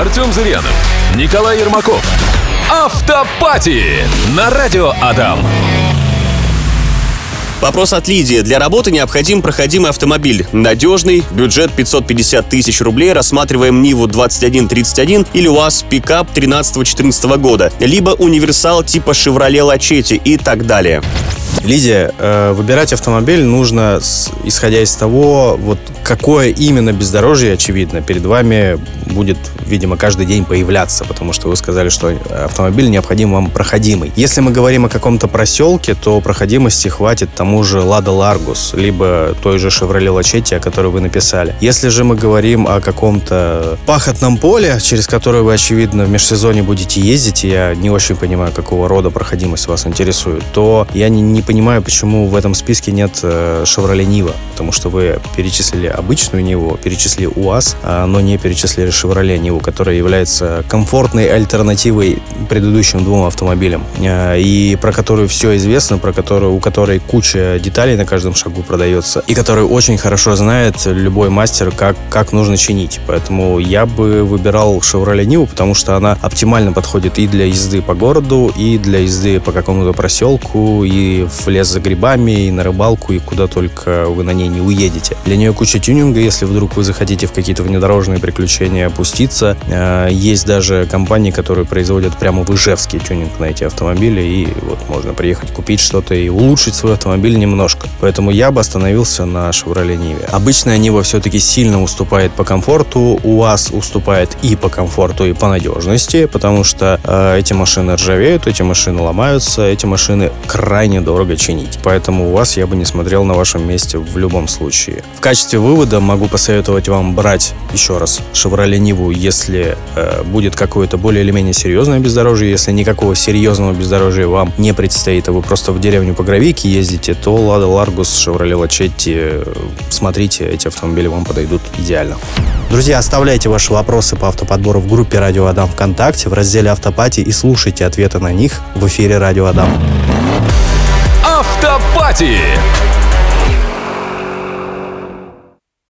Артем Зырянов, Николай Ермаков. Автопати на радио Адам. Вопрос от Лидии. Для работы необходим проходимый автомобиль. Надежный, бюджет 550 тысяч рублей, рассматриваем Ниву 2131 или УАЗ пикап 13-14 года, либо универсал типа Chevrolet Лачетти и так далее. Лидия, э, выбирать автомобиль нужно исходя из того, вот какое именно бездорожье, очевидно, перед вами будет, видимо, каждый день появляться, потому что вы сказали, что автомобиль необходим вам проходимый. Если мы говорим о каком-то проселке, то проходимости хватит тому же Лада Ларгус, либо той же Chevrolet Lachetti, о которой вы написали. Если же мы говорим о каком-то пахотном поле, через которое вы, очевидно, в межсезонье будете ездить, я не очень понимаю, какого рода проходимость вас интересует, то я не, не понимаю, почему в этом списке нет э, Chevrolet Niva, потому что вы перечислили обычную Ниву, перечислили УАЗ, а, но не перечислили Chevrolet Ниву, которая является комфортной альтернативой предыдущим двум автомобилям, э, и про которую все известно, про которую, у которой куча деталей на каждом шагу продается, и которую очень хорошо знает любой мастер, как, как нужно чинить. Поэтому я бы выбирал Chevrolet Ниву, потому что она оптимально подходит и для езды по городу, и для езды по какому-то проселку, и в лес за грибами, и на рыбалку, и куда только вы на ней не уедете. Для нее куча тюнинга, если вдруг вы захотите в какие-то внедорожные приключения опуститься. Э, есть даже компании, которые производят прямо в Ижевске тюнинг на эти автомобили, и вот можно приехать купить что-то и улучшить свой автомобиль немножко. Поэтому я бы остановился на Chevrolet Nive. Обычная Нива все-таки сильно уступает по комфорту, у вас уступает и по комфорту, и по надежности, потому что э, эти машины ржавеют, эти машины ломаются, эти машины крайне дорого чинить. Поэтому у вас я бы не смотрел на вашем месте в любом случае. В качестве вывода могу посоветовать вам брать еще раз Chevrolet Ниву, если э, будет какое-то более или менее серьезное бездорожье. Если никакого серьезного бездорожья вам не предстоит, а вы просто в деревню по гравийке ездите, то Lada Largus, Chevrolet Lachetti, э, смотрите, эти автомобили вам подойдут идеально. Друзья, оставляйте ваши вопросы по автоподбору в группе Радио Адам ВКонтакте в разделе Автопати и слушайте ответы на них в эфире Радио Адам. Автопати